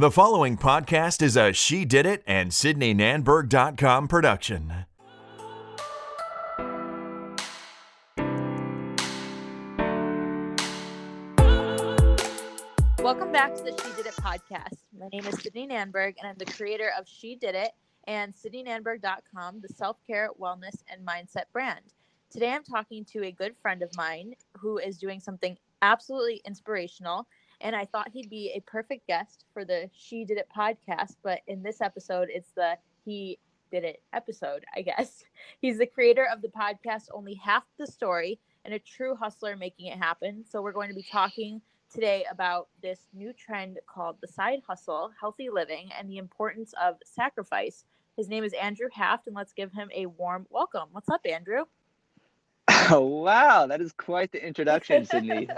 The following podcast is a She Did It and SydneyNanberg.com production. Welcome back to the She Did It podcast. My name is Sydney Nanberg, and I'm the creator of She Did It and SydneyNanberg.com, the self care, wellness, and mindset brand. Today, I'm talking to a good friend of mine who is doing something absolutely inspirational and I thought he'd be a perfect guest for the She Did It podcast. But in this episode, it's the He Did It episode, I guess. He's the creator of the podcast Only Half the Story and a true hustler making it happen. So we're going to be talking today about this new trend called the side hustle, healthy living, and the importance of sacrifice. His name is Andrew Haft, and let's give him a warm welcome. What's up, Andrew? Oh, wow, that is quite the introduction, Sydney.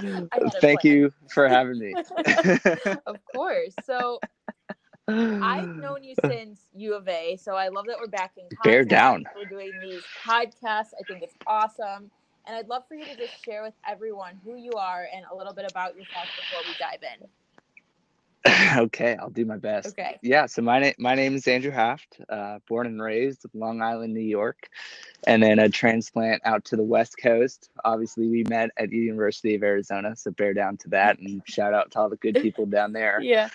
Thank you for having me. of course. So I've known you since U of A, so I love that we're back in contact. Bear down. We're doing these podcasts. I think it's awesome. And I'd love for you to just share with everyone who you are and a little bit about yourself before we dive in. okay, I'll do my best. Okay. Yeah, so my name my name is Andrew Haft, uh, born and raised in Long Island, New York, and then a transplant out to the West Coast. Obviously, we met at the University of Arizona, so bear down to that, and shout out to all the good people down there. Yeah.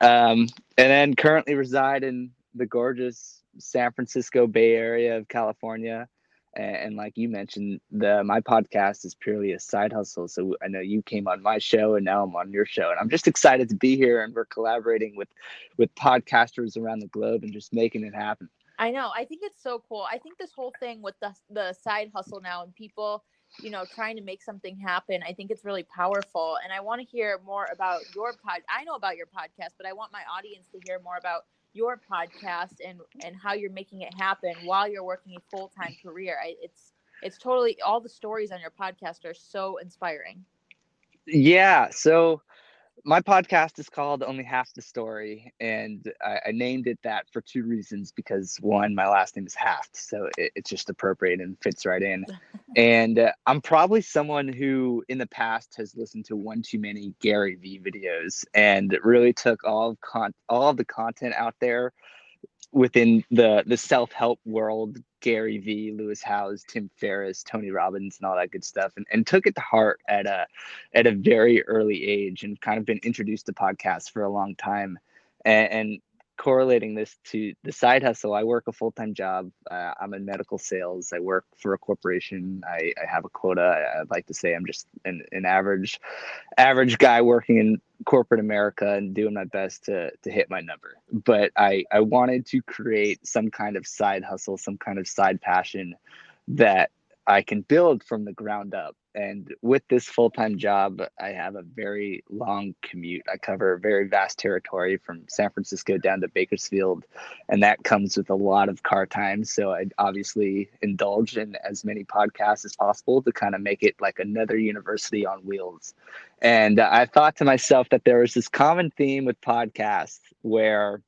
Um, and then currently reside in the gorgeous San Francisco Bay Area of California and, like you mentioned the my podcast is purely a side hustle. So i know you came on my show and now i'm on your show. And i'm just excited to be here and we're collaborating with with podcasters around the globe and just making it happen. I know. I think it's so cool. I think this whole thing with the the side hustle now and people you know trying to make something happen i think it's really powerful. And i want to hear more about your pod i know about your podcast but i want my audience to hear more about your podcast and and how you're making it happen while you're working a full-time career. I, it's it's totally all the stories on your podcast are so inspiring. Yeah so my podcast is called Only Half the Story, and I, I, named it that for two reasons. Because one, my last name is Haft, so it, it's just appropriate and fits right in. and uh, I'm probably someone who, in the past, has listened to one too many Gary Vee videos, and really took all of con- all of the content out there within the the self help world, Gary Vee, Lewis Howes, Tim Ferriss, Tony Robbins, and all that good stuff, and, and took it to heart at a at a very early age, and kind of been introduced to podcasts for a long time, and, and correlating this to the side hustle, I work a full time job. Uh, I'm in medical sales. I work for a corporation. I, I have a quota. I, would like to say I'm just an, an average average guy working in corporate America and doing my best to to hit my number. But I I wanted to create some kind of side hustle, some kind of side passion that I can build from the ground up. And with this full-time job i have a very long commute. I cover a very vast territory from san francisco down to bakersfield and that comes with a lot of car time. So i obviously indulge in as many podcasts as possible to kind of make it like another university on wheels. And i thought to myself that there was this common theme with podcasts where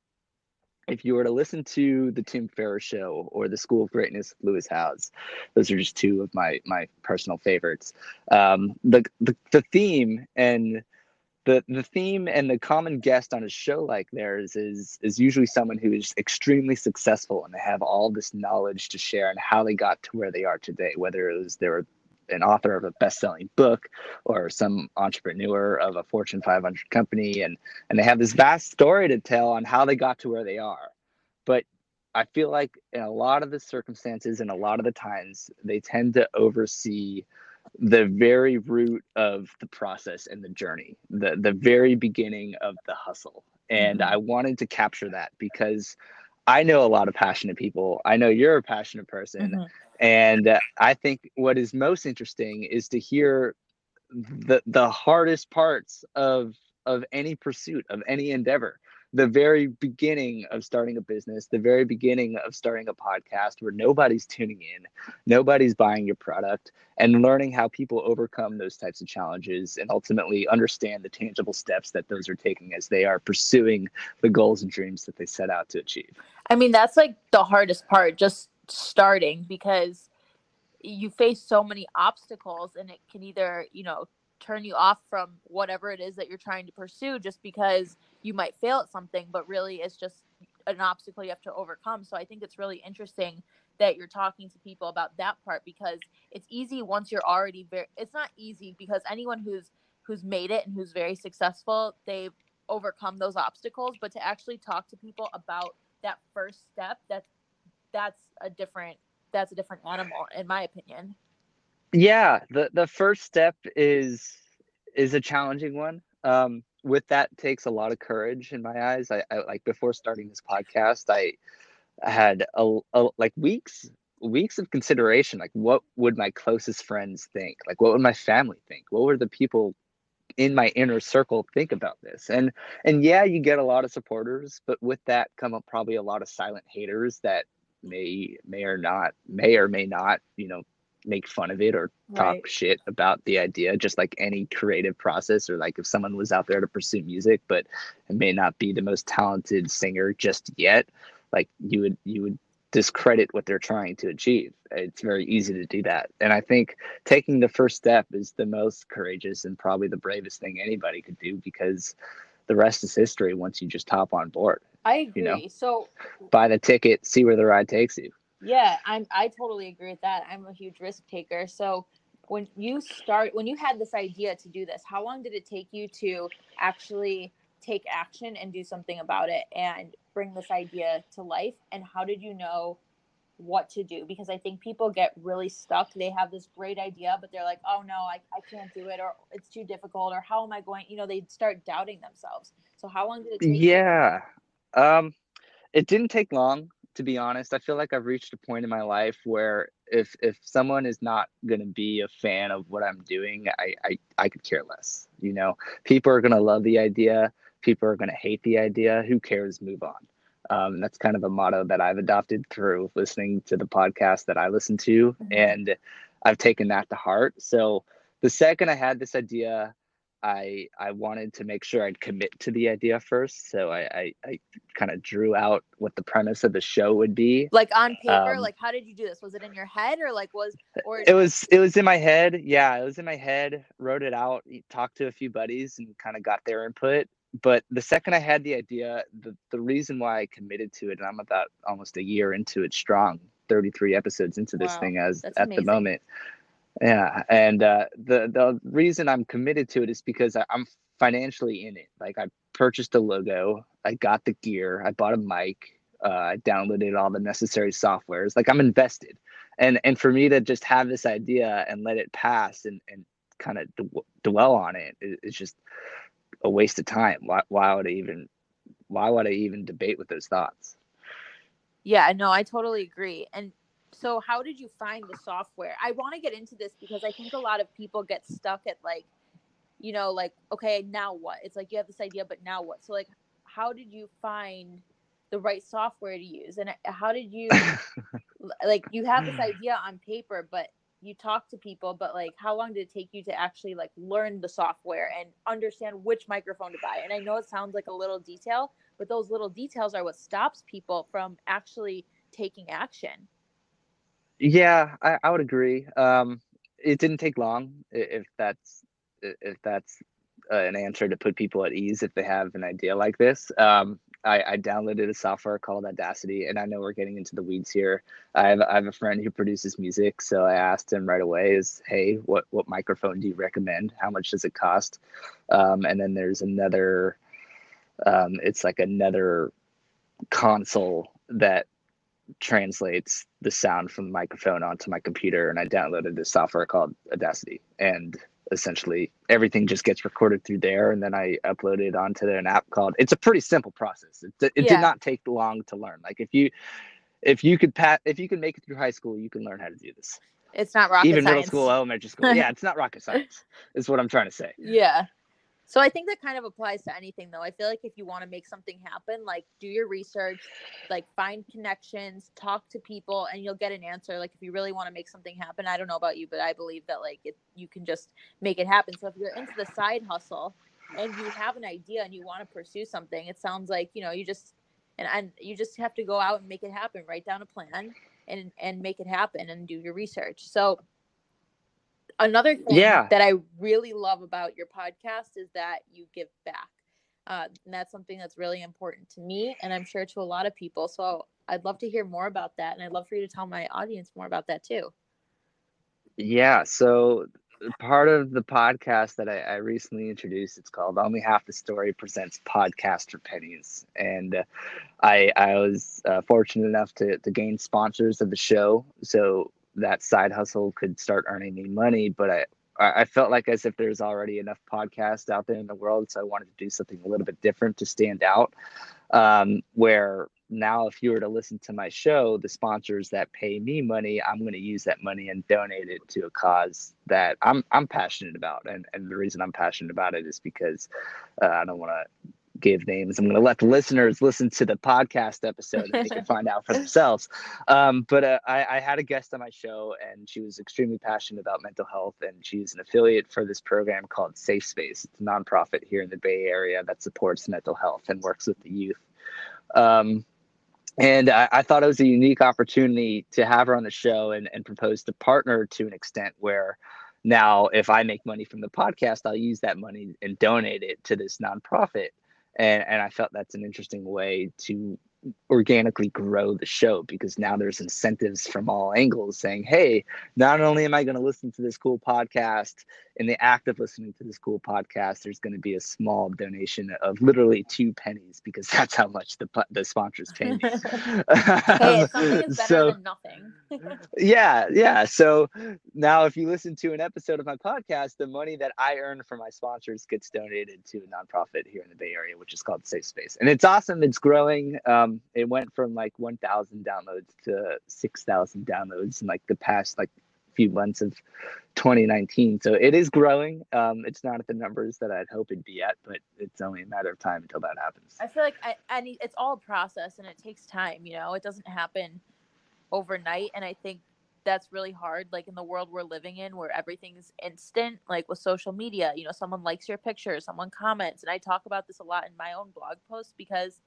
if you were to listen to the Tim Ferriss show or the School of Greatness Lewis Howes, those are just two of my my personal favorites. Um, the, the the theme and the the theme and the common guest on a show like theirs is is usually someone who is extremely successful and they have all this knowledge to share and how they got to where they are today, whether it was they were an author of a best-selling book or some entrepreneur of a Fortune 500 company, and and they have this vast story to tell on how they got to where they are. But I feel like in a lot of the circumstances and a lot of the times, they tend to oversee the very root of the process and the journey, the the very beginning of the hustle. And mm-hmm. I wanted to capture that because I know a lot of passionate people. I know you're a passionate person. Mm-hmm. And uh, I think what is most interesting is to hear the the hardest parts of of any pursuit of any endeavor the very beginning of starting a business, the very beginning of starting a podcast where nobody's tuning in, nobody's buying your product, and learning how people overcome those types of challenges and ultimately understand the tangible steps that those are taking as they are pursuing the goals and dreams that they set out to achieve. I mean, that's like the hardest part, just starting because you face so many obstacles and it can either, you know, turn you off from whatever it is that you're trying to pursue just because you might fail at something, but really it's just an obstacle you have to overcome. So I think it's really interesting that you're talking to people about that part because it's easy once you're already very it's not easy because anyone who's who's made it and who's very successful, they've overcome those obstacles, but to actually talk to people about that first step, that's that's a different that's a different animal in my opinion. Yeah, the the first step is is a challenging one. Um, with that takes a lot of courage in my eyes. I, I like before starting this podcast, I had a, a, like weeks weeks of consideration like what would my closest friends think like what would my family think what would the people in my inner circle think about this and and yeah you get a lot of supporters but with that come up probably a lot of silent haters that may may or not may or may not you know make fun of it or talk right. shit about the idea just like any creative process or like if someone was out there to pursue music but it may not be the most talented singer just yet like you would you would discredit what they're trying to achieve. It's very easy to do that. And i think taking the first step is the most courageous and probably the bravest thing anybody could do because the rest is history once you just hop on board i agree you know? so buy the ticket see where the ride takes you. Yeah i'm i totally agree with that. I'm a huge risk taker. So when you start when you had this idea to do this how long did it take you to actually take action and do something about it and bring this idea to life? And how did you know what to do? Because i think people get really stuck. They have this great idea but they're like oh no i, I can't do it or it's too difficult or how am i going? You know they start doubting themselves. So how long did it take yeah um it didn't take long to be honest i feel like i've reached a point in my life where if if someone is not going to be a fan of what i'm doing I, I i could care less you know people are going to love the idea people are going to hate the idea. Who cares? Move on. Um, that's kind of a motto that I've adopted through listening to the podcast that I listen to, mm-hmm. and I've taken that to heart. So the second I had this idea, I I wanted to make sure I'd commit to the idea first. So I I, I kind of drew out what the premise of the show would be. Like on paper, um, like how did you do this? Was it in your head or like was or it was it was in my head. Yeah, it was in my head. Wrote it out. Talked to a few buddies and kind of got their input but the second I had the idea, the, the reason why I committed to it, and I'm about almost a year into it strong, 33 episodes into this wow, thing as at amazing. the moment. Yeah. And uh, the, the reason I'm committed to it is because I, I'm financially in it. Like I purchased the logo, I got the gear, I bought a mic, uh, I downloaded all the necessary softwares. Like I'm invested. And, and for me to just have this idea and let it pass and, and kind of d- dwell on it is just a waste of time. Why, why would I even why would I even debate with those thoughts? Yeah, no, I totally agree. And so how did you find the software? I want to get into this because I think a lot of people get stuck at like, you know, like, okay, now what? It's like you have this idea, but now what? So like how did you find the right software to use? And uh, how did you like you have this mm. idea on paper, but you talk to people but like how long did it take you to actually like learn the software and understand which microphone to buy and i know it sounds like a little detail but those little details are what stops people from actually taking action yeah i, I would agree um it didn't take long if that's if that's uh, an answer to put people at ease if they have an idea like this um I, I downloaded a software called Audacity, and I know we're getting into the weeds here. I have, I have a friend who produces music, so I asked him right away, "Is hey, what what microphone do you recommend? How much does it cost?" Um, and then there's another, um, it's like another console that translates the sound from the microphone onto my computer, and I downloaded this software called Audacity, and essentially everything just gets recorded through there and then i upload it onto an app called it's a pretty simple process. It, it yeah. did not take long to learn. Like if you if you could pat if you can make it through high school you can learn how to do this. It's not rocket even science. middle school elementary school. Yeah it's not rocket science is what i'm trying to say. Yeah so I think that kind of applies to anything though. I feel like if you want to make something happen, like do your research, like find connections, talk to people and you'll get an answer. Like if you really want to make something happen, I don't know about you, but I believe that like it, you can just make it happen. So if you're into the side hustle and you have an idea and you want to pursue something, it sounds like, you know, you just and, and you just have to go out and make it happen, write down a plan and and make it happen and do your research. So Another thing Yeah. that I really love about your podcast is that you give back. Uh, and that's something that's really important to me and I'm sure to a lot of people. So I'd love to hear more about that. And I'd love for you to tell my audience more about that too. Yeah, so part of the podcast that I, I recently introduced, it's called Only Half the Story Presents Podcast for Pennies. And uh, I, I was uh, fortunate enough to, to gain sponsors of the show so that side hustle could start earning me money. But I, I felt like as if there's already enough podcasts out there in the world. So I wanted to do something a little bit different to stand out. Um, where now, if you were to listen to my show, the sponsors that pay me money, I'm going to use that money and donate it to a cause that I'm I'm passionate about. And and the reason I'm passionate about it is because uh, I don't want to give names. I'm going to let the listeners listen to the podcast episode and they can find out for themselves. Um, but uh, I, I had a guest on my show, and she was extremely passionate about mental health, and she's an affiliate for this program called Safe Space. It's a nonprofit here in the Bay Area that supports mental health and works with the youth. Um, and I, I thought it was a unique opportunity to have her on the show and, and propose to partner to an extent where now if I make money from the podcast, I'll use that money and donate it to this nonprofit. And and I felt that's an interesting way to organically grow the show because now there's incentives from all angles saying, hey, not only am I going to listen to this cool podcast, in the act of listening to this cool podcast, there's going to be a small donation of literally two pennies because that's how much the the sponsors pay me. hey, something is better so than nothing. yeah, yeah. So now, if you listen to an episode of my podcast, the money that I earn from my sponsors gets donated to a nonprofit here in the Bay Area, which is called Safe Space, and it's awesome. It's growing. Um, it went from like 1,000 downloads to 6,000 downloads in like the past like few months of 2019. So it is growing. Um, it's not at the numbers that I'd hope it'd be at, but it's only a matter of time until that happens. I feel like I, it's all process and it takes time, you know, it doesn't happen overnight. And I think that's really hard, like in the world we're living in where everything's instant, like with social media, you know, someone likes your picture, someone comments. And I talk about this a lot in my own blog posts because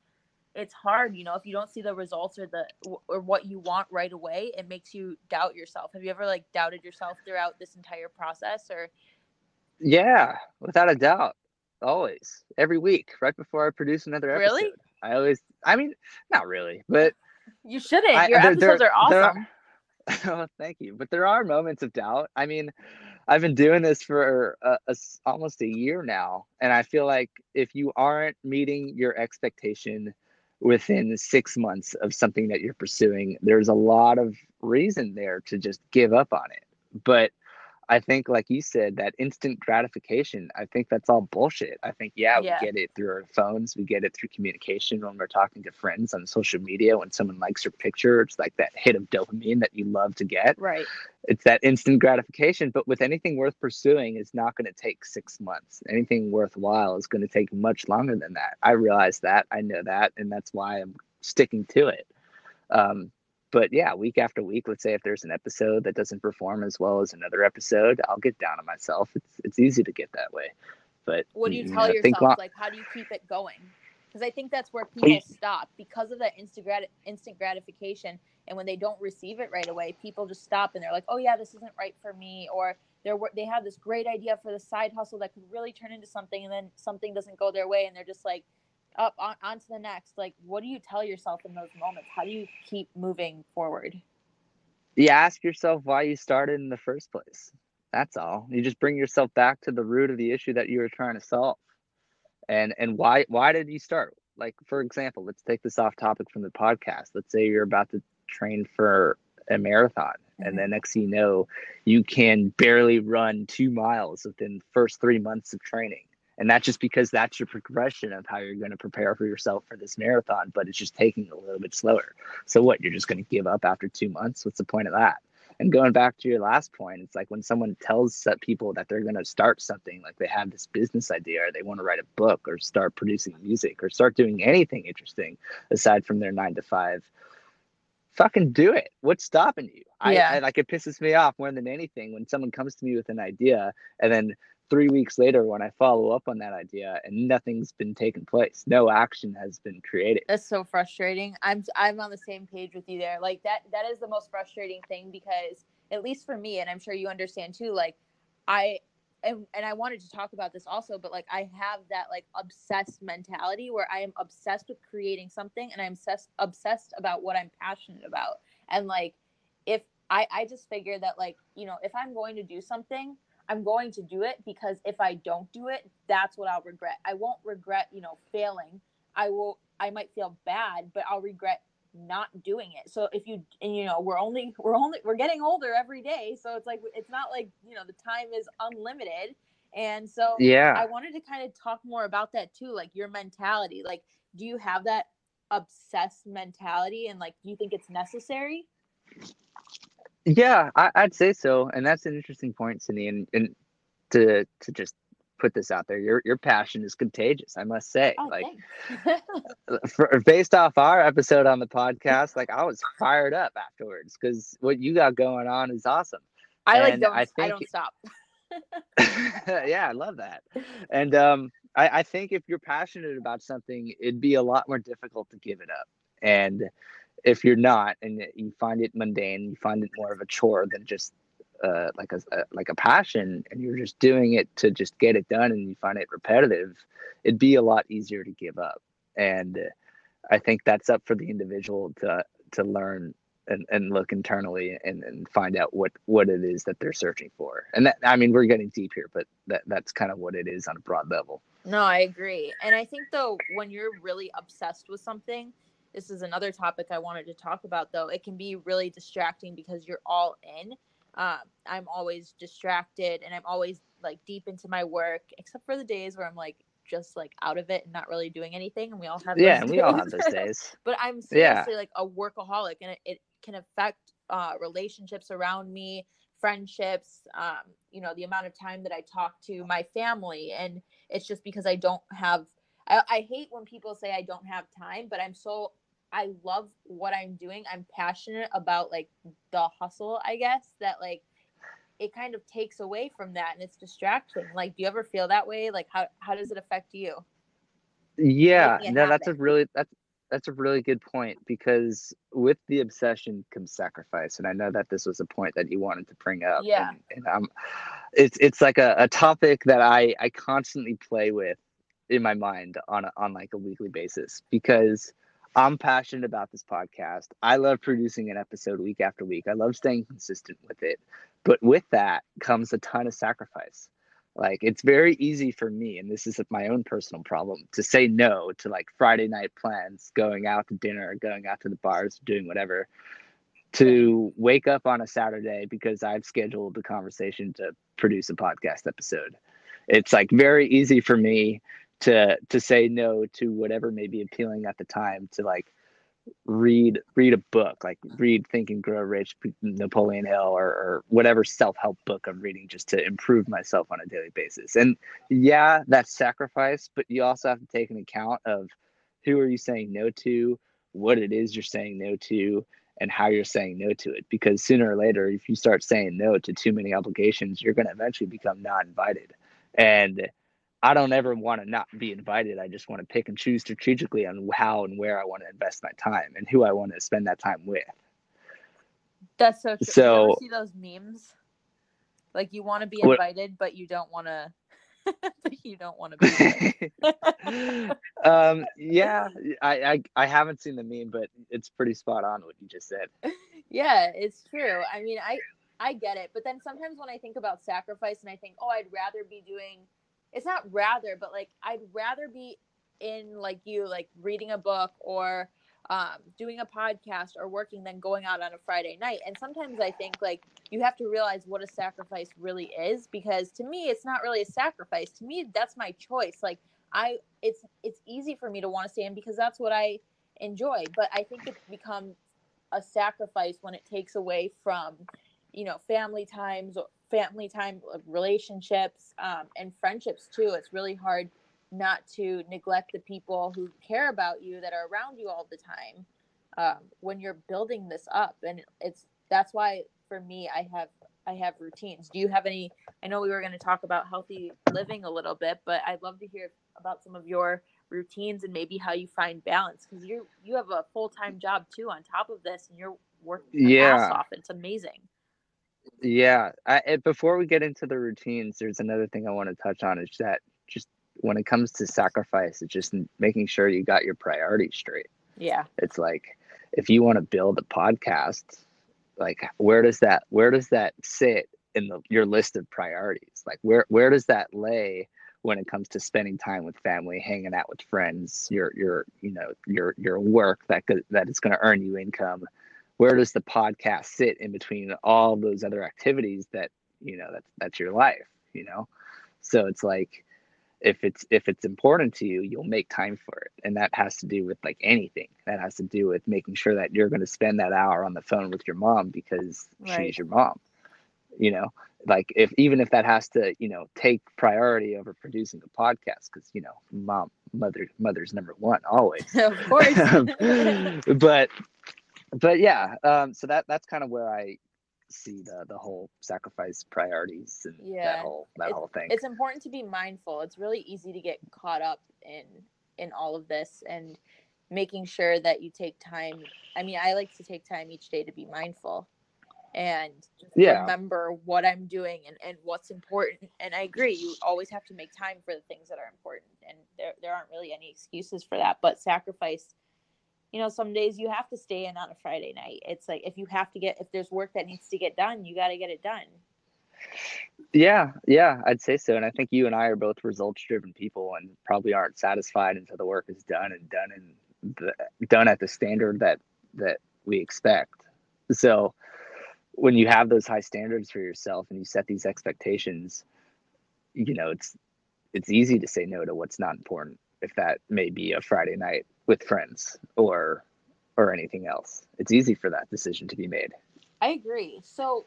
it's hard, you know, if you don't see the results or the or what you want right away, it makes you doubt yourself. Have you ever like doubted yourself throughout this entire process or Yeah, without a doubt. Always. Every week, right before I produce another episode. Really? I always I mean, not really, but you shouldn't? I- Your there- there- episodes are there awesome. oh, thank you. But there are moments of doubt. I mean, I've been doing this for a, a almost a year now, and I feel like if you aren't meeting your expectation within six months of something that you're pursuing, there's a lot of reason there to just give up on it. But I think, like you said, that instant gratification, I think that's all bullshit. I think, yeah, Yeah. we get it through our phones, we get it through communication when we're talking to friends on social media. When someone likes your picture, it's like that hit of dopamine that you love to get. Right. It's that instant gratification. But with anything worth pursuing, it's not going to take six months. Anything worthwhile is going to take much longer than that. I realize that. I know that. And that's why I'm sticking to it. Um, but yeah, week after week, let's say if there's an episode that doesn't perform as well as another episode, I'll get down on myself. It's it's easy to get that way. But what do you know, tell think yourself lo- like how do you keep it going because i think that's where people stop because of that instant, grat- instant gratification and when they don't receive it right away people just stop and they're like oh yeah this isn't right for me or they're they have this great idea for the side hustle that could really turn into something and then something doesn't go their way and they're just like up on, on to the next like what do you tell yourself in those moments how do you keep moving forward you ask yourself why you started in the first place. That's all. You just bring yourself back to the root of the issue that you were trying to solve. And and why why did you start? Like for example, let's take this off topic from the podcast. Let's say you're about to train for a marathon and mm-hmm. then next thing you know, you can barely run 2 miles within the first 3 months of training. And that's just because that's your progression of how you're going to prepare for yourself for this marathon, but it's just taking a little bit slower. So what? You're just going to give up after two months? What's the point of that? And going back to your last point, it's like when someone tells people that they're going to start something, like they have this business idea, or they want to write a book, or start producing music, or start doing anything interesting aside from their nine to five. Fucking do it. What's stopping you? Yeah. I, I like it pisses me off more than anything when someone comes to me with an idea and then three weeks later when I follow up on that idea and nothing's been taken place, no action has been created. That's so frustrating. I'm I'm on the same page with you there. Like that that is the most frustrating thing because at least for me and I'm sure you understand too like I and, and I wanted to talk about this also, but like I have that like obsessed mentality where I am obsessed with creating something and I'm obsessed obsessed about what I'm passionate about. And like if I I just figure that like, you know, if I'm going to do something, I'm going to do it because if I don't do it, that's what I'll regret. I won't regret, you know, failing. I will I might feel bad, but I'll regret not doing it. So if you and you know, we're only we're only we're getting older every day, so it's like it's not like, you know, the time is unlimited. And so yeah, I wanted to kind of talk more about that too, like your mentality. Like do you have that obsessed mentality and like do you think it's necessary? Yeah, I, would say so, and that's an interesting point, Cindy. And, and to to just put this out there, your your passion is contagious. I must say, oh, like for, based off our episode on the podcast, like I was fired up afterwards because what you got going on is awesome. I like don't I, I don't stop. yeah, I love that. And um, I, I think if you're passionate about something, it'd be a lot more difficult to give it up. And if you're not and you find it mundane you find it more of a chore than just uh, like a, a, like a passion and you're just doing it to just get it done and you find it repetitive it'd be a lot easier to give up. And i think that's up for the individual to to learn and, and look internally and, and find out what what it is that they're searching for. And that i mean we're getting deep here but that that's kind of what it is on a broad level. No i agree. And i think though when you're really obsessed with something this is another topic I wanted to talk about, though. It can be really distracting because you're all in. Um, I'm always distracted and I'm always like deep into my work, except for the days where I'm like just like out of it and not really doing anything. And we all have those days. yeah, we all have those days. but I'm seriously yeah. like a workaholic, and it, it can affect uh, relationships around me, friendships. Um, you know, the amount of time that I talk to my family, and it's just because I don't have. I, I hate when people say I don't have time, but I'm so I love what I'm doing. I'm passionate about like the hustle, I guess, that like it kind of takes away from that and it's distraction. Like, do you ever feel that way? Like how how does it affect you? Yeah, no, happen? that's a really that's that's a really good point because with the obsession comes sacrifice and i know that this was a point that you wanted to bring up yeah and, and um it's it's like a, a topic that i i constantly play with in my mind on a, on like a weekly basis because I'm passionate about this podcast. I love producing an episode week after week. I love staying consistent with it. But with that comes a ton of sacrifice. Like it's very easy for me, and this is my own personal problem, to say no to like Friday night plans, going out to dinner, going out to the bars, doing whatever, to wake up on a Saturday because I've scheduled the conversation to produce a podcast episode. It's like very easy for me to to say no to whatever may be appealing at the time to like read read a book like read think and grow rich napoleon hill or, or whatever self-help book i'm reading just to improve myself on a daily basis. And yeah that's sacrifice but you also have to take an account of who are you saying no to what it is you're saying no to and how you're saying no to it. Because sooner or later if you start saying no to too many obligations you're going to eventually become not invited. And I don't ever want to not be invited. I just want to pick and choose strategically on how and where I want to invest my time and who I want to spend that time with. That's so true. So, see those memes? Like you want to be invited, what, but you don't want to. you don't want to be. um. Yeah. I, I I haven't seen the meme, but it's pretty spot on what you just said. Yeah, it's true. I mean, I I get it, but then sometimes when I think about sacrifice and I think, oh, I'd rather be doing it's not rather, but like I'd rather be in like you, like reading a book or um, doing a podcast or working than going out on a Friday night. And sometimes I think like you have to realize what a sacrifice really is because to me it's not really a sacrifice. To me that's my choice. Like I it's it's easy for me to want to stay in because that's what I enjoy. But I think it becomes a sacrifice when it takes away from you know family times family time, relationships, um, and friendships too. It's really hard not to neglect the people who care about you that are around you all the time um, when you're building this up. And it's that's why for me, I have I have routines. Do you have any? I know we were going to talk about healthy living a little bit, but I'd love to hear about some of your routines and maybe how you find balance because you you have a full time job too on top of this, and you're working yeah. ass off. It's amazing. Yeah. I, before we get into the routines, there's another thing I want to touch on is that just when it comes to sacrifice, it's just making sure you got your priorities straight. Yeah. It's like if you want to build a podcast, like where does that where does that sit in the, your list of priorities? Like where where does that lay when it comes to spending time with family, hanging out with friends, your your you know your your work that could, that is going to earn you income? Where does the podcast sit in between all those other activities that you know that's that's your life? You know, so it's like if it's if it's important to you you'll make time for it. And that has to do with like anything. That has to do with making sure that you're going to spend that hour on the phone with your mom because right. she's your mom you know? Like if even if that has to you know take priority over producing a podcast because you know mom mother mother's number one always. Of course. But but yeah um so that that's kind of where i see the the whole sacrifice priorities and yeah. that whole that whole thing. It's important to be mindful. It's really easy to get caught up in in all of this and making sure that you take time. I mean, I like to take time each day to be mindful and yeah. remember what I'm doing and, and what's important. And I agree, you always have to make time for the things that are important. And there, there aren't really any excuses for that. But sacrifice you know, some days you have to stay in on a Friday night. It's like if you have to get if there's work that needs to get done, you got to get it done. Yeah, yeah, I'd say so. And I think you and I are both results driven people and probably aren't satisfied until the work is done and done and done at the standard that that we expect. So when you have those high standards for yourself and you set these expectations, you know, it's it's easy to say no to what's not important if that may be a Friday night with friends or or anything else. It's easy for that decision to be made. I agree. So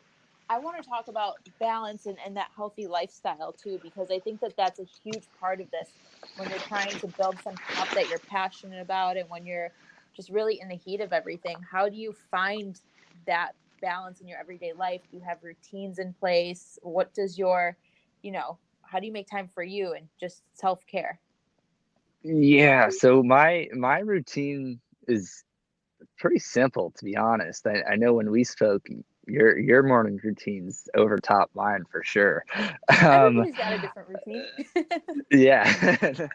I want to talk about balance and, and that healthy lifestyle too, because I think that that's a huge part of this when you're trying to build something up that you're passionate about and when you're just really in the heat of everything. How do you find that balance in your everyday life? Do you have routines in place? What does your, you know, how do you make time for you and just self care? Yeah, so my my routine is pretty simple to be honest. I, I know when we spoke, your your morning routines over top mine for sure. Um, got a different routine. yeah.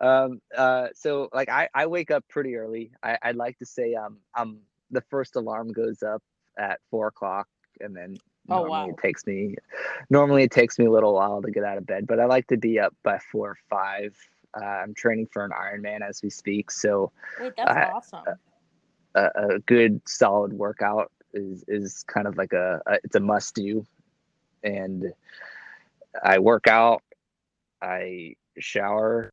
um, uh, so like I, I wake up pretty early. I, I'd like to say um um the first alarm goes up at four o'clock and then oh, normally wow. it takes me normally it takes me a little while to get out of bed, but I like to be up by four or five uh, I'm training for an Ironman as we speak. So Wait, that's uh, awesome. A, a, good solid workout is is kind of like a, a it's a must do, and I work out. I shower,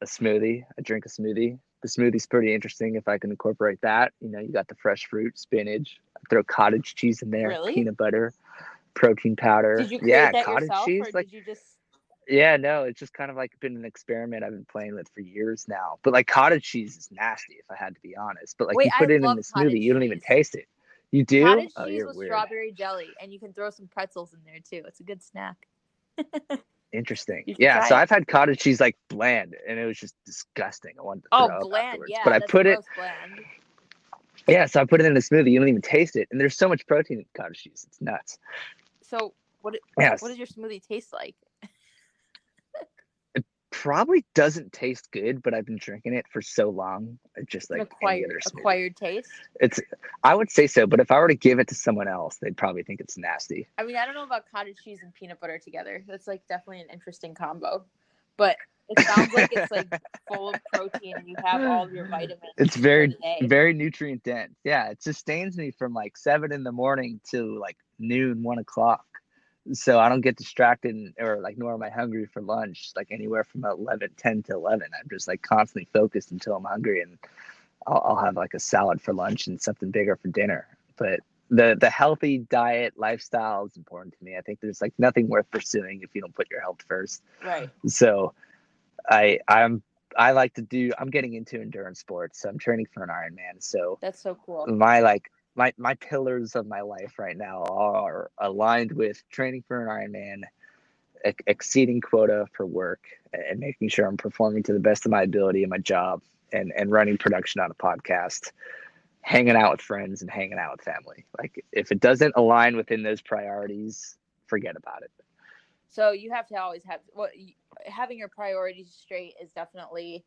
a smoothie. I drink a smoothie. The smoothie's pretty interesting if I can incorporate that. You know, you got the fresh fruit, spinach. I throw cottage cheese in there, really? peanut butter, protein powder. Did you create yeah, that cottage yourself, cheese. Or like did you just yeah, no, it's just kind of like been an experiment I've been playing with for years now. But like cottage cheese is nasty, if I had to be honest. But like Wait, you put I it in the smoothie, you don't even taste it. You do? Cottage oh, cheese with weird. strawberry jelly, and you can throw some pretzels in there too. It's a good snack. Interesting. Yeah, so it. I've had cottage cheese like bland, and it was just disgusting. I wanted to oh, throw up bland, afterwards. yeah. But I put it. Bland. Yeah, so I put it in the smoothie. You don't even taste it, and there's so much protein in cottage cheese. It's nuts. So what? Yes. What does your smoothie taste like? Probably doesn't taste good, but I've been drinking it for so long. Uh, just like acquired, acquired taste. It's I would say so, but if I were to give it to someone else, they'd probably think it's nasty. I mean, I don't know about cottage cheese and peanut butter together. That's like definitely an interesting combo. But it sounds like it's like full of protein and you have all your vitamins. It's very very nutrient dense. Yeah, it sustains me from like seven in the morning to like noon, one o'clock so I don't get distracted or like nor am I hungry for lunch like anywhere from 11 10 to 11 I'm just like constantly focused until I'm hungry and I'll, I'll have like a salad for lunch and something bigger for dinner. But the the healthy diet lifestyle is important to me. I think there's like nothing worth pursuing if you don't put your health first. Right. So I I'm I like to do I'm getting into endurance sports so I'm training for an Ironman. So that's so cool. my like my my pillars of my life right now are aligned with training for an Ironman, ex- exceeding quota for work, and making sure I'm performing to the best of my ability in my job, and and running production on a podcast. hanging out with friends and hanging out with family. Like if it doesn't align within those priorities, forget about it. So you have to always have what well, having your priorities straight is definitely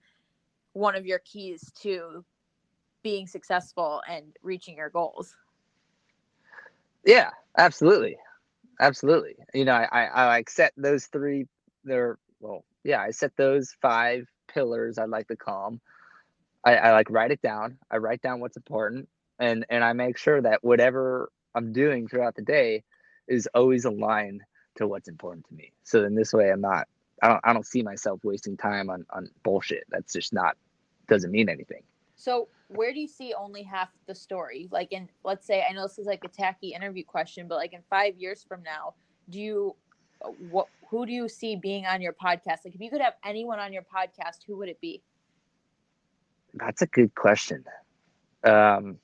one of your keys to being successful and reaching your goals. Yeah, absolutely. Absolutely. You know, I, I, I like set those three there. Well, yeah, I set those five pillars I'd like to call them. I, I like write it down. I write down what's important and, and I make sure that whatever I'm doing throughout the day is always aligned to what's important to me. So in this way, I'm not, I don't, I don't see myself wasting time on, on bullshit. That's just not, doesn't mean anything. So where do you see only half the story? Like in, let's say, I know this is like a tacky interview question, but like in five years from now, do you, uh, what, who do you see being on your podcast? Like if you could have anyone on your podcast, who would it be? That's a good question. Um,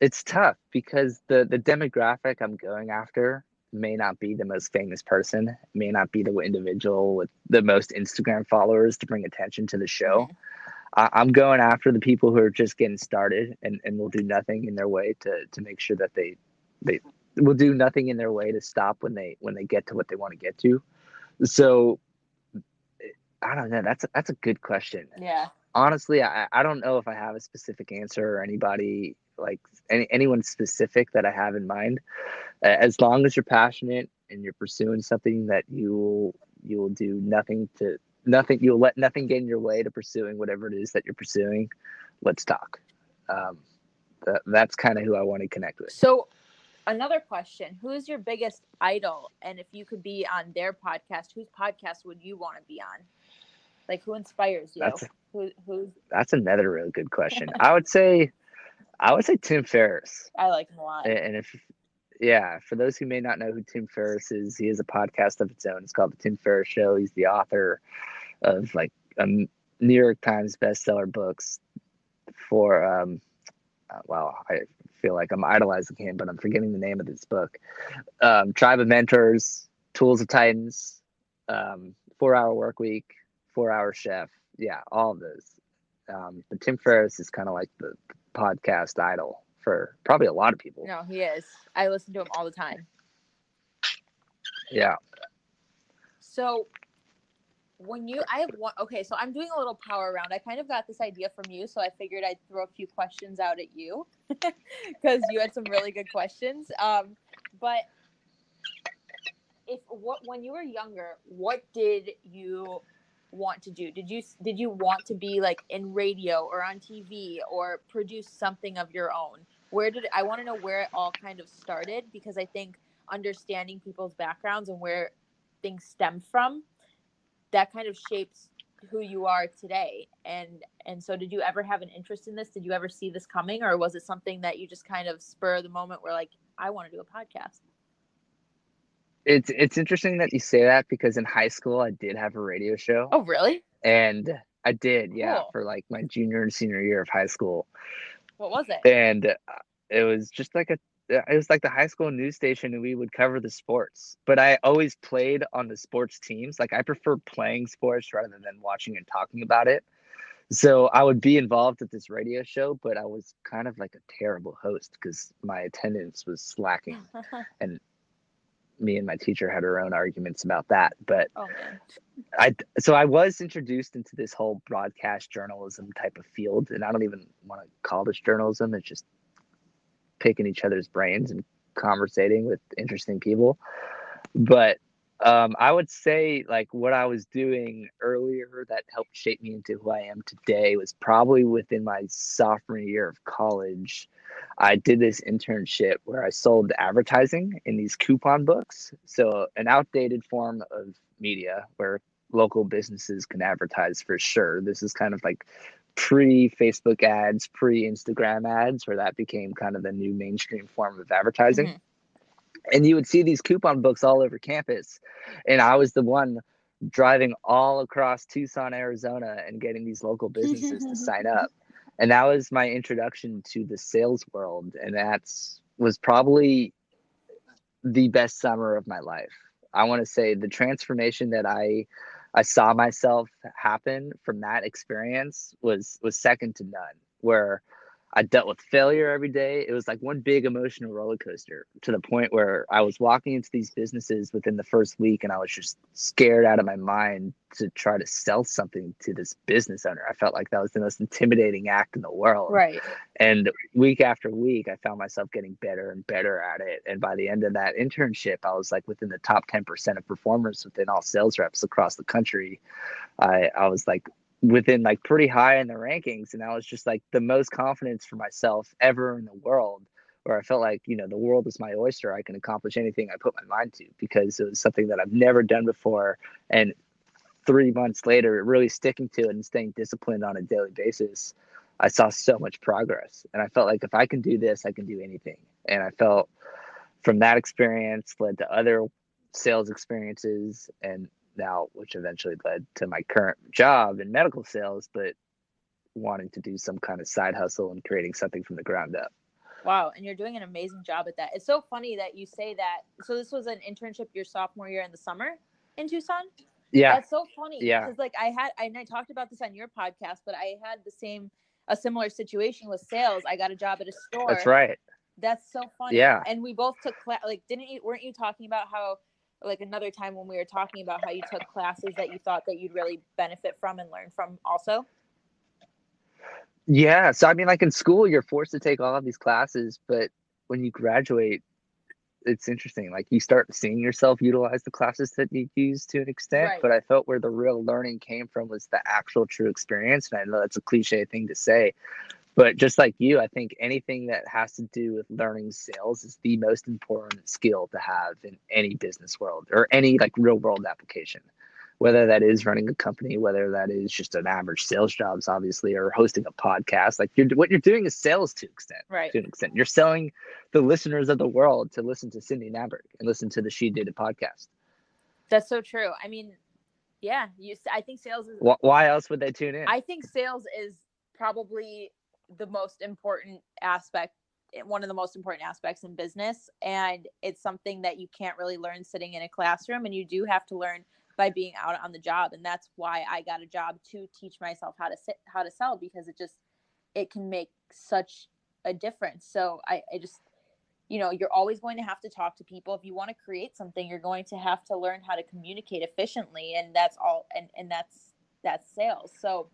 it's tough because the the demographic I'm going after may not be the most famous person, may not be the individual with the most Instagram followers to bring attention to the show. Mm-hmm. I, am going after the people who are just getting started and, and will do nothing in their way to to make sure that they they will do nothing in their way to stop when they when they get to what they want to get to. So I don't know. That's a, that's a good question. Yeah. Honestly, I, I don't know if I have a specific answer or anybody like any, anyone specific that I have in mind. As long as you're passionate and you're pursuing something that you will you will do nothing to nothing you'll let nothing get in your way to pursuing whatever it is that you're pursuing. Let's talk. Um, that, that's kind of who I want to connect with. So, another question: Who is your biggest idol? And if you could be on their podcast, whose podcast would you want to be on? Like, who inspires you? That's, who, who? That's another really good question. I would say I would say Tim Ferriss. I like him a lot. And if yeah, for those who may not know who Tim Ferriss is, he has a podcast of its own. It's called the Tim Ferriss Show. He's the author of like um, New York Times bestseller books for um uh, well, I feel like I'm idolizing him, but I'm forgetting the name of this book. Um, Tribe of Mentors, Tools of Titans, um, Four Hour Work Week, Four Hour Chef. Yeah, all of those. Um, but Tim Ferriss is kind of like the podcast idol for probably a lot of people. No, he is. I listen to him all the time. Yeah. So when you I have one okay, so I'm doing a little power round. I kind of got this idea from you, so I figured I'd throw a few questions out at you because you had some really good questions. Um, but if what when you were younger, what did you want to do? Did you did you want to be like in radio or on TV or produce something of your own? Where did I want to know where it all kind of started because I think understanding people's backgrounds and where things stem from that kind of shapes who you are today and and so did you ever have an interest in this did you ever see this coming or was it something that you just kind of spur the moment where like i want to do a podcast it's it's interesting that you say that because in high school I did have a radio show. Oh, really? And I did, yeah, cool. for like my junior and senior year of high school. What was it? And uh, it was just like a it was like the high school news station and we would cover the sports but i always played on the sports teams like i prefer playing sports rather than watching and talking about it so i would be involved at this radio show but i was kind of like a terrible host because my attendance was slacking and me and my teacher had our own arguments about that. But oh, I so I was introduced into this whole broadcast journalism type of field, and I don't even want to call this journalism. It's just picking each other's brains and conversating with interesting people. But um, I would say like what I was doing earlier that helped shape me into who I am today was probably within my sophomore year of college. I did this internship where I sold advertising in these coupon books. So, an outdated form of media where local businesses can advertise for sure. This is kind of like pre Facebook ads, pre Instagram ads, where that became kind of the new mainstream form of advertising. Mm-hmm. And you would see these coupon books all over campus. And I was the one driving all across Tucson, Arizona, and getting these local businesses to sign up. And that was my introduction to the sales world. And that's was probably the best summer of my life. I want to say the transformation that i i saw myself happen from that experience was was second to none where I dealt with failure every day. It was like one big emotional roller coaster to the point where I was walking into these businesses within the first week and I was just scared out of my mind to try to sell something to this business owner. I felt like that was the most intimidating act in the world. Right. And week after week, I found myself getting better and better at it. And by the end of that internship, I was like within the top 10% of performers within all sales reps across the country. I, I was like within like pretty high in the rankings and i was just like the most confidence for myself ever in the world where i felt like you know the world is my oyster i can accomplish anything i put my mind to because it was something that i've never done before and three months later really sticking to it and staying disciplined on a daily basis i saw so much progress and i felt like if i can do this i can do anything and i felt from that experience led to other sales experiences and now, which eventually led to my current job in medical sales, but wanting to do some kind of side hustle and creating something from the ground up. Wow, and you're doing an amazing job at that. It's so funny that you say that. So this was an internship your sophomore year in the summer in Tucson. Yeah, that's so funny. Yeah, because like I had, and I talked about this on your podcast, but I had the same, a similar situation with sales. I got a job at a store. That's right. That's so funny. Yeah, and we both took class. Like, didn't you? Weren't you talking about how like another time when we were talking about how you took classes that you thought that you'd really benefit from and learn from also yeah so i mean like in school you're forced to take all of these classes but when you graduate it's interesting like you start seeing yourself utilize the classes that you use to an extent right. but i felt where the real learning came from was the actual true experience and i know that's a cliche thing to say but just like you i think anything that has to do with learning sales is the most important skill to have in any business world or any like real world application. Whether that is running a company whether that is just an average sales jobs obviously or hosting a podcast like you're what you're doing is sales to extent right. to an extent. You're selling the listeners of the world to listen to cindy Namberg and listen to the she did it podcast. That's so true. I mean yeah you i think sales is why else would they tune in? I think sales is probably the most important aspect one of the most important aspects in business. And it's something that you can't really learn sitting in a classroom and you do have to learn by being out on the job. And that's why I got a job to teach myself how to sit how to sell because it just it can make such a difference. So I, I just you know you're always going to have to talk to people. If you want to create something you're going to have to learn how to communicate efficiently and that's all and and that's that's sales. So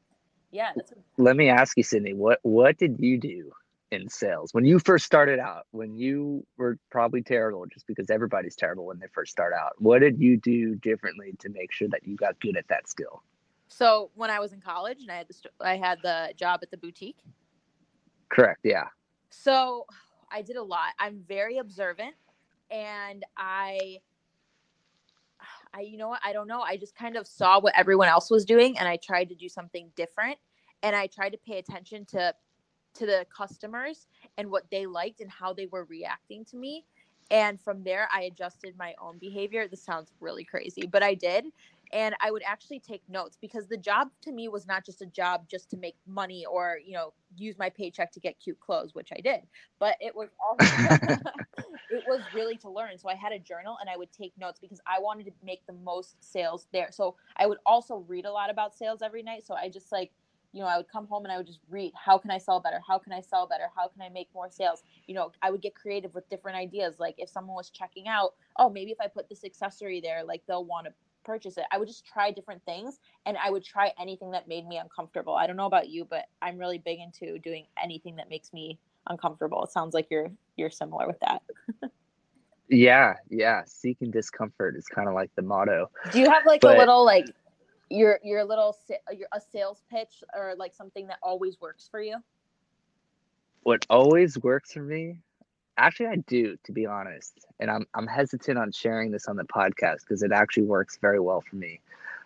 yeah. Let me ask you, Sydney, what what did you do in sales when you first started out? When you were probably terrible, just because everybody's terrible when they first start out. What did you do differently to make sure that you got good at that skill? So when I was in college and I had the I had the job at the boutique. Correct. Yeah. So I did a lot. I'm very observant, and I I, you know what? I don't know. I just kind of saw what everyone else was doing and I tried to do something different. And I tried to pay attention to to the customers and what they liked and how they were reacting to me. And from there, I adjusted my own behavior. This sounds really crazy, but I did and i would actually take notes because the job to me was not just a job just to make money or you know use my paycheck to get cute clothes which i did but it was also it was really to learn so i had a journal and i would take notes because i wanted to make the most sales there so i would also read a lot about sales every night so i just like you know, I would come home and I would just read, how can I sell better? How can I sell better? How can I make more sales? You know, I would get creative with different ideas. Like if someone was checking out, oh, maybe if I put this accessory there, like they'll want to purchase it. I would just try different things and I would try anything that made me uncomfortable. I don't know about you, but I'm really big into doing anything that makes me uncomfortable. It sounds like you're you're similar with that. yeah, yeah. Seeking discomfort is kind of like the motto. Do you have like but, a little like your your little your a sales pitch or like something that always works for you? What always works for me? Actually, I do, to be honest. And I'm I'm hesitant on sharing this on the podcast because it actually works very well for me.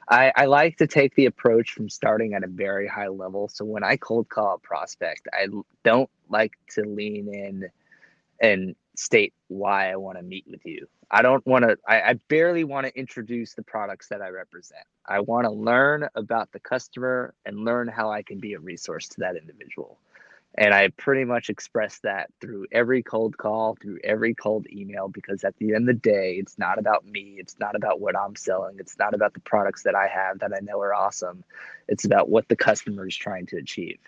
I, I like to take the approach from starting at a very high level. So when I cold call a prospect, I don't like to lean in and state why I want to meet with you. I don't want to, I, I barely want to introduce the products that I represent. I want to learn about the customer and learn how I can be a resource to that individual. And I pretty much express that through every cold call, through every cold email, because at the end of the day, it's not about me. It's not about what I'm selling. It's not about the products that I have that I know are awesome. It's about what the customer is trying to achieve.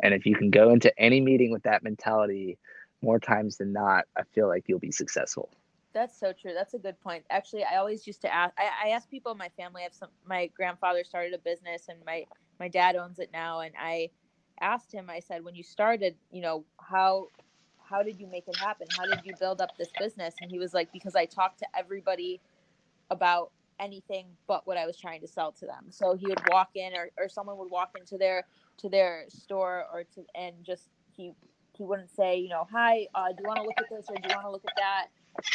And if you can go into any meeting with that mentality, more times than not, I feel like you'll be successful. That's so true. That's a good point. Actually, I always used to ask. I, I ask people in my family. I have some. My grandfather started a business, and my my dad owns it now. And I asked him. I said, when you started, you know, how how did you make it happen? How did you build up this business? And he was like, because I talked to everybody about anything but what I was trying to sell to them. So he would walk in, or, or someone would walk into their to their store, or to and just he he wouldn't say, you know, hi, uh, do you want to look at this or do you want to look at that,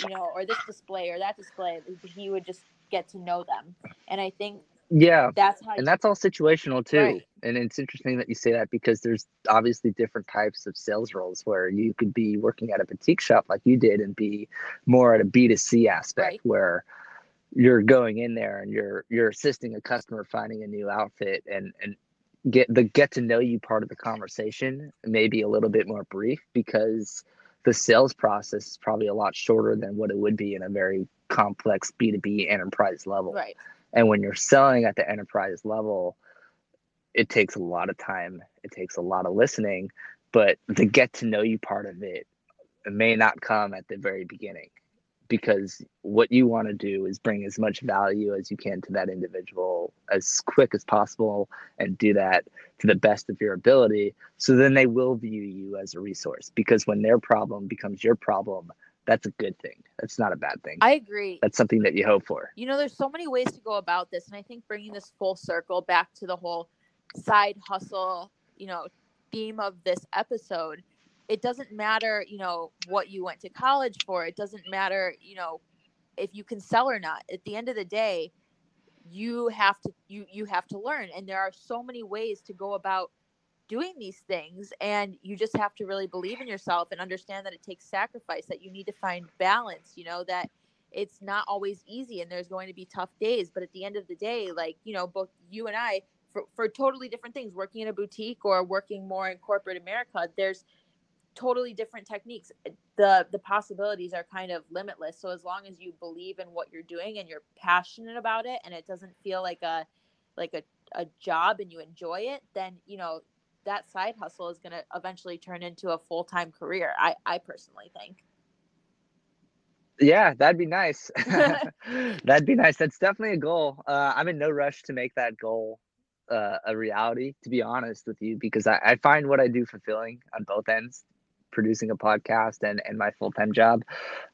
you know, or this display or that display. He would just get to know them, and I think yeah, that's how. And that's all situational too. Right. And it's interesting that you say that because there's obviously different types of sales roles where you could be working at a boutique shop like you did and be more at a B2C aspect Right. where you're going in there and you're you're assisting a customer finding a new outfit and and get the get to know you part of the conversation may be a little bit more brief because the sales process is probably a lot shorter than what it would be in a very complex B2B enterprise level. right. And when you're selling at the enterprise level, it takes a lot of time. It takes a lot of listening, but the get to know you part of it may not come at the very beginning because what you want to do is bring as much value as you can to that individual as quick as possible and do that to the best of your ability. So then they will view you as a resource because when their problem becomes your problem, that's a good thing. That's not a bad thing. I agree. that's something that you hope for. you know there's so many ways to go about this and i think bringing this full circle back to the whole side hustle you know theme of this episode it doesn't matter you know what you went to college for it doesn't matter you know if you can sell or not at the end of the day you have to you you have to learn and there are so many ways to go about doing these things and you just have to really believe in yourself and understand that it takes sacrifice that you need to find balance you know that it's not always easy and there's going to be tough days but at the end of the day like you know both you and i for, for totally different things working in a boutique or working more in corporate america there's totally different techniques. The the possibilities are kind of limitless so as long as you believe in what you're doing and you're passionate about it and it doesn't feel like a like a, a job and you enjoy it then you know that side hustle is going to eventually turn into a full-time career i i personally think Yeah, that'd be nice. that'd be nice. That's definitely a goal. Uh, I'm in no rush to make that goal uh, a reality, to be honest with you, because I, I find what I do fulfilling on both ends, producing a podcast and, and my full time job.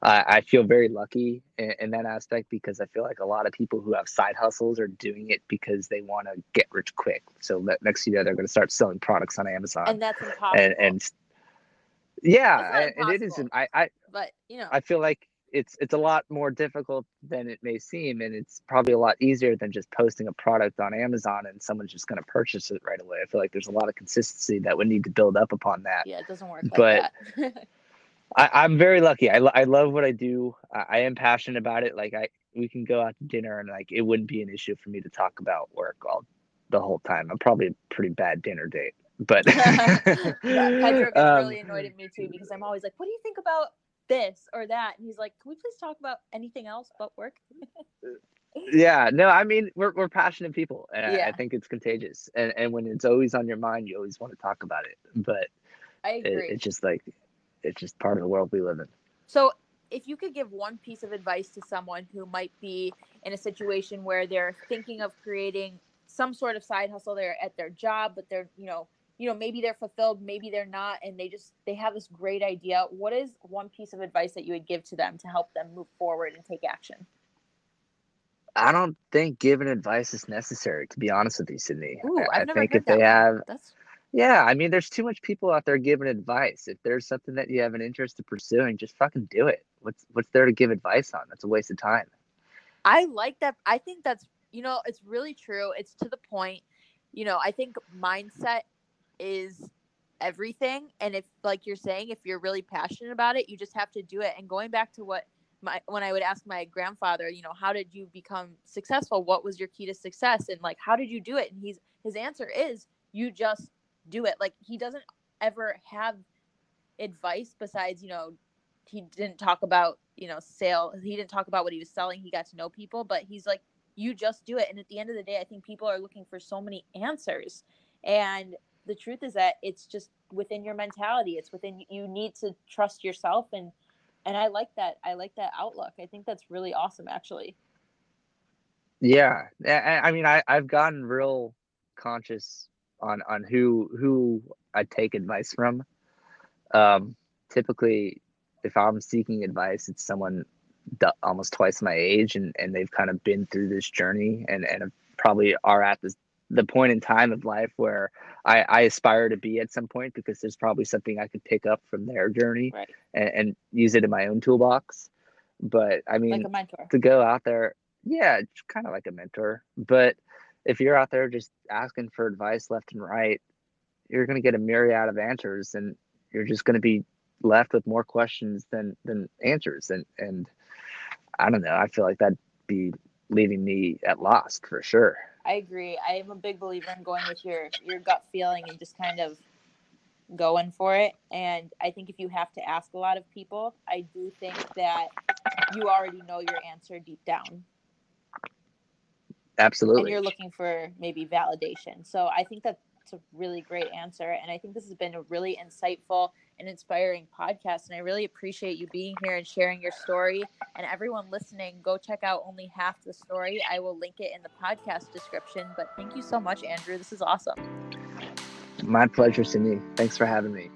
Uh, I feel very lucky in, in that aspect because I feel like a lot of people who have side hustles are doing it because they want to get rich quick. So next year they're going to start selling products on Amazon. and that's impossible and, and yeah, and it is. impossible. I, I but you know I feel like it's it's a lot more difficult than it may seem, and it's probably a lot easier than just posting a product on Amazon and someone's just going to purchase it right away. I feel like there's a lot of consistency that would need to build up upon that. yeah it doesn't work But- like that I, I'm very lucky. I, I love what I do. I, I am passionate about it. Like I, we can go out to dinner and like it wouldn't be an issue for me to talk about work all the whole time. I'm probably a pretty bad dinner date, but yeah, Pedro gets um, really annoyed at me too because I'm always like, "What do you think about this or that?" And he's like, "Can we please talk about anything else but work?" yeah no i mean we're, we're passionate people and I- I, think it's contagious and, and when it's always on your mind you always want to talk about it but I it, it's just like it's just part of the world we live in So, if you could give one piece of advice to someone who might be in a situation where they're thinking of creating some sort of side hustle, they're at their job, but they're, you know, you know, maybe they're fulfilled, maybe they're not, and they just they have this great idea. What is one piece of advice that you would give to them to help them move forward and take action? i don't think giving advice is necessary to be honest with you sydney Ooh, i, I've I never think heard if they that one. have That's yeah i mean there's too much people out there giving advice if there's something that you have an interest in pursuing just fucking do it what's what's there to give advice on that's a waste of time I like that. I think that's, you know, it's really true. It's to the point. You know, I think mindset is everything. And if, like you're saying, if you're really passionate about it, you just have to do it. And going back to what my, when I would ask my grandfather, you know, how did you become successful? What was your key to success? And like, how did you do it? And he's, his answer is, you just do it. Like, he doesn't ever have advice besides, you know, he didn't talk about you know sale he didn't talk about what he was selling he got to know people but he's like you just do it and at the end of the day i think people are looking for so many answers and the truth is that it's just within your mentality. It's within you need to trust yourself and and I like that. I like that outlook. I think that's really awesome actually. Yeah. I mean I I've gotten real conscious on on who who I take advice from. Um typically if I'm seeking advice, it's someone almost twice my age and, and they've kind of been through this journey and, and probably are at this the point in time of life where I, I aspire to be at some point because there's probably something I could pick up from their journey right. and, and, use it in my own toolbox. But I mean, like a mentor. to go out there, yeah, it's kind of like a mentor. But if you're out there just asking for advice left and right, you're going to get a myriad of answers and you're just going to be left with more questions than than answers and and i don't know i feel like that'd be leaving me at lost for sure i agree. I am a big believer in going with your your gut feeling and just kind of going for it. And i think if you have to ask a lot of people i do think that you already know your answer deep down. Absolutely. and you're looking for maybe validation. So i think that a really great answer. And I think this has been a really insightful and inspiring podcast. And I really appreciate you being here and sharing your story. And everyone listening, go check out Only Half the Story. I will link it in the podcast description. But thank you so much, Andrew. This is awesome. My pleasure, Cindy. Thanks for having me.